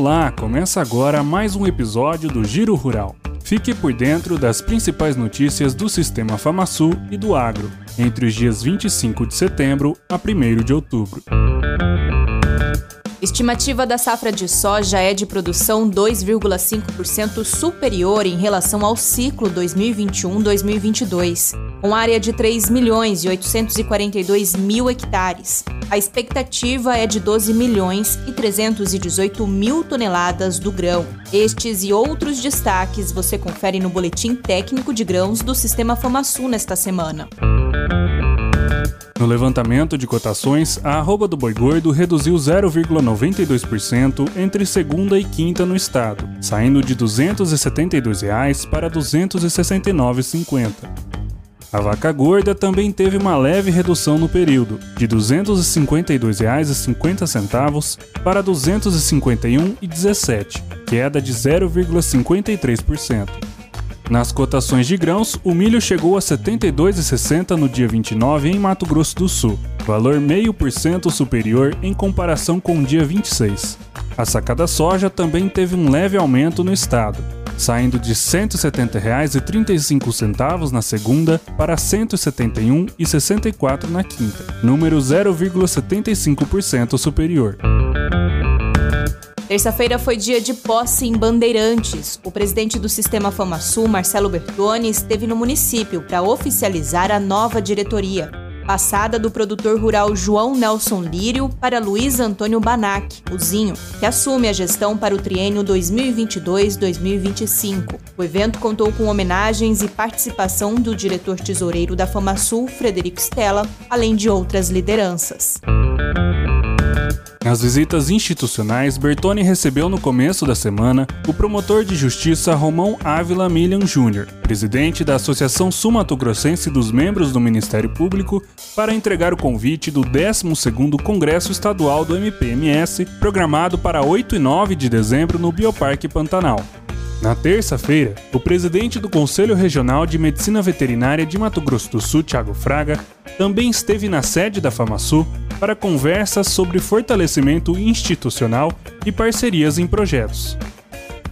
Olá, começa agora mais um episódio do Giro Rural. Fique por dentro das principais notícias do Sistema FamaSul e do agro, entre os dias 25 de setembro a 1 de outubro. Estimativa da safra de soja é de produção 2,5% superior em relação ao ciclo 2021-2022, com área de 3 milhões e 842 mil hectares. A expectativa é de 12 milhões e 318 mil toneladas do grão. Estes e outros destaques você confere no Boletim Técnico de Grãos do Sistema FamaSul nesta semana. No levantamento de cotações, a arroba do boi gordo reduziu 0,92% entre segunda e quinta no estado, saindo de 272 reais para R$ 269,50. A vaca gorda também teve uma leve redução no período, de R$ 252,50 para R$ 251,17, queda de 0,53%. Nas cotações de grãos, o milho chegou a R$ 72,60 no dia 29 em Mato Grosso do Sul, valor meio por cento superior em comparação com o dia 26. A sacada soja também teve um leve aumento no estado, saindo de R$ 170,35 na segunda para R$ 171,64 na quinta, número 0,75% superior. Terça-feira foi dia de posse em Bandeirantes. O presidente do Sistema FamaSul, Marcelo Bertoni, esteve no município para oficializar a nova diretoria, passada do produtor rural João Nelson Lírio para Luiz Antônio Banac, o Zinho, que assume a gestão para o triênio 2022-2025. O evento contou com homenagens e participação do diretor tesoureiro da FamaSul, Frederico Stella, além de outras lideranças. Nas visitas institucionais, Bertoni recebeu no começo da semana o promotor de justiça Romão Ávila Milian Júnior, presidente da Associação Sumato-Grossense dos Membros do Ministério Público, para entregar o convite do 12º Congresso Estadual do MPMS, programado para 8 e 9 de dezembro no Bioparque Pantanal. Na terça-feira, o presidente do Conselho Regional de Medicina Veterinária de Mato Grosso do Sul, Thiago Fraga, também esteve na sede da FamaSul para conversas sobre fortalecimento institucional e parcerias em projetos.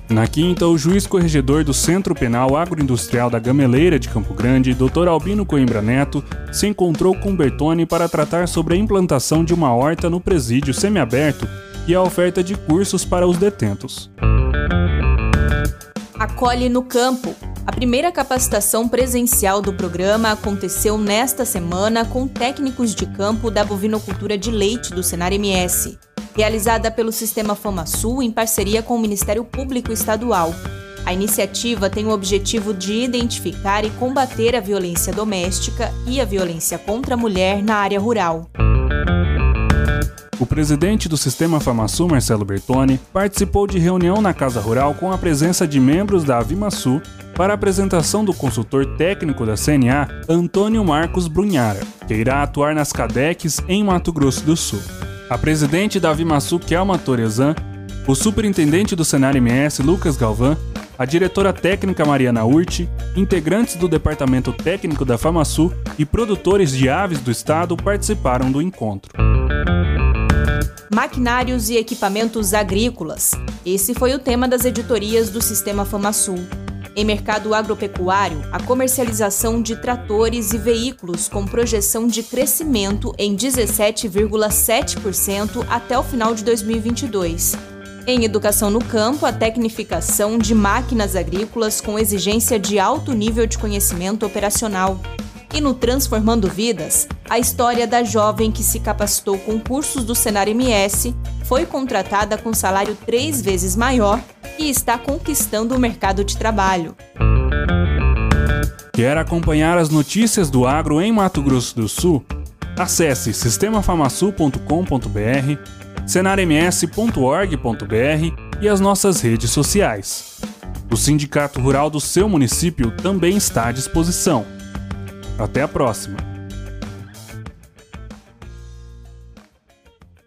Na quinta, o juiz corregedor do Centro Penal Agroindustrial da Gameleira de Campo Grande, Dr. Albino Coimbra Neto, se encontrou com Bertone para tratar sobre a implantação de uma horta no presídio semiaberto e a oferta de cursos para os detentos. Acolhe no Campo. A primeira capacitação presencial do programa aconteceu nesta semana com técnicos de campo da bovinocultura de leite do Senar MS, realizada pelo Sistema FamaSul em parceria com o Ministério Público Estadual. A iniciativa tem o objetivo de identificar e combater a violência doméstica e a violência contra a mulher na área rural. O presidente do Sistema FamaSul, Marcelo Bertoni, participou de reunião na Casa Rural com a presença de membros da Avimasul para a apresentação do consultor técnico da CNA, Antônio Marcos Brunhara, que irá atuar nas CADECs em Mato Grosso do Sul. A presidente da Avimasul, Kelma Torezan, o superintendente do Senar MS, Lucas Galvão, a diretora técnica Mariana Urti, integrantes do departamento técnico da FamaSul e produtores de aves do estado participaram do encontro maquinários e equipamentos agrícolas. Esse foi o tema das editorias do Sistema FamaSul. Em mercado agropecuário, a comercialização de tratores e veículos com projeção de crescimento em 17,7% até o final de 2022. Em educação no campo, a tecnificação de máquinas agrícolas com exigência de alto nível de conhecimento operacional. E no Transformando Vidas, a história da jovem que se capacitou com cursos do Senar MS, foi contratada com salário três vezes maior e está conquistando o mercado de trabalho. Quer acompanhar as notícias do agro em Mato Grosso do Sul? Acesse sistemafarmasul.com.br, senarms.org.br e as nossas redes sociais. O Sindicato Rural do seu município também está à disposição. Até a próxima!